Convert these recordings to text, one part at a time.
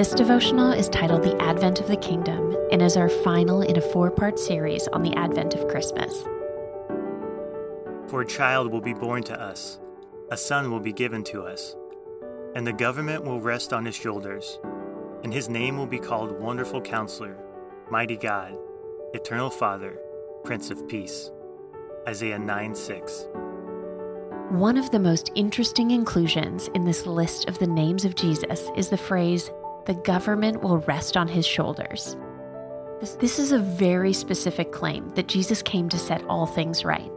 This devotional is titled The Advent of the Kingdom and is our final in a four part series on the Advent of Christmas. For a child will be born to us, a son will be given to us, and the government will rest on his shoulders, and his name will be called Wonderful Counselor, Mighty God, Eternal Father, Prince of Peace. Isaiah 9 6. One of the most interesting inclusions in this list of the names of Jesus is the phrase, the government will rest on his shoulders. This, this is a very specific claim that Jesus came to set all things right.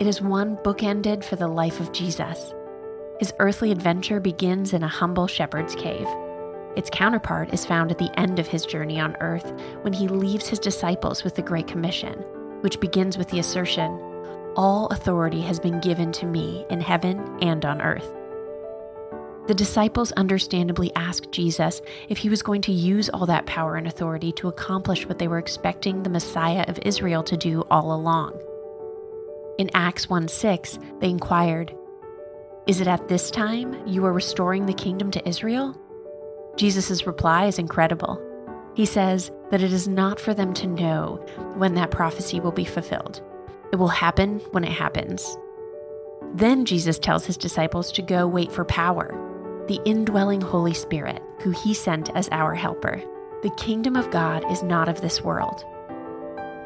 It is one bookended for the life of Jesus. His earthly adventure begins in a humble shepherd's cave. Its counterpart is found at the end of his journey on earth when he leaves his disciples with the Great Commission, which begins with the assertion All authority has been given to me in heaven and on earth. The disciples understandably asked Jesus if he was going to use all that power and authority to accomplish what they were expecting the Messiah of Israel to do all along. In Acts 1 6, they inquired, Is it at this time you are restoring the kingdom to Israel? Jesus' reply is incredible. He says that it is not for them to know when that prophecy will be fulfilled. It will happen when it happens. Then Jesus tells his disciples to go wait for power the indwelling Holy Spirit, who he sent as our helper. The kingdom of God is not of this world.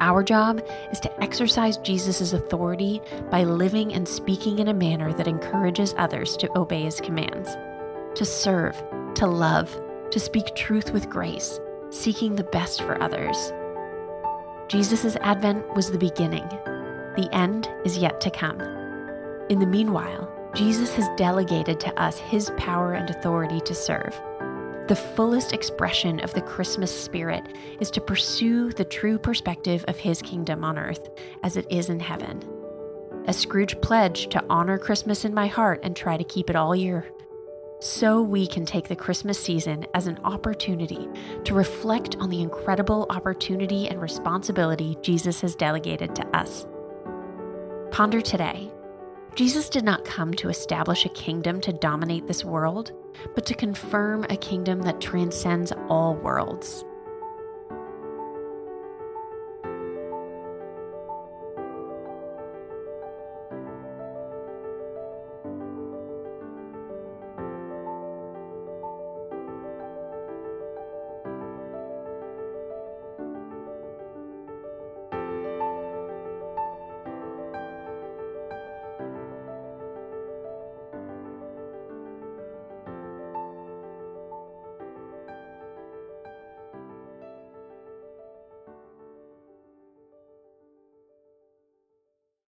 Our job is to exercise Jesus' authority by living and speaking in a manner that encourages others to obey his commands, to serve, to love, to speak truth with grace, seeking the best for others. Jesus' advent was the beginning. The end is yet to come. In the meanwhile, Jesus has delegated to us his power and authority to serve. The fullest expression of the Christmas spirit is to pursue the true perspective of his kingdom on earth as it is in heaven. As Scrooge pledged to honor Christmas in my heart and try to keep it all year, so we can take the Christmas season as an opportunity to reflect on the incredible opportunity and responsibility Jesus has delegated to us. Ponder today Jesus did not come to establish a kingdom to dominate this world, but to confirm a kingdom that transcends all worlds.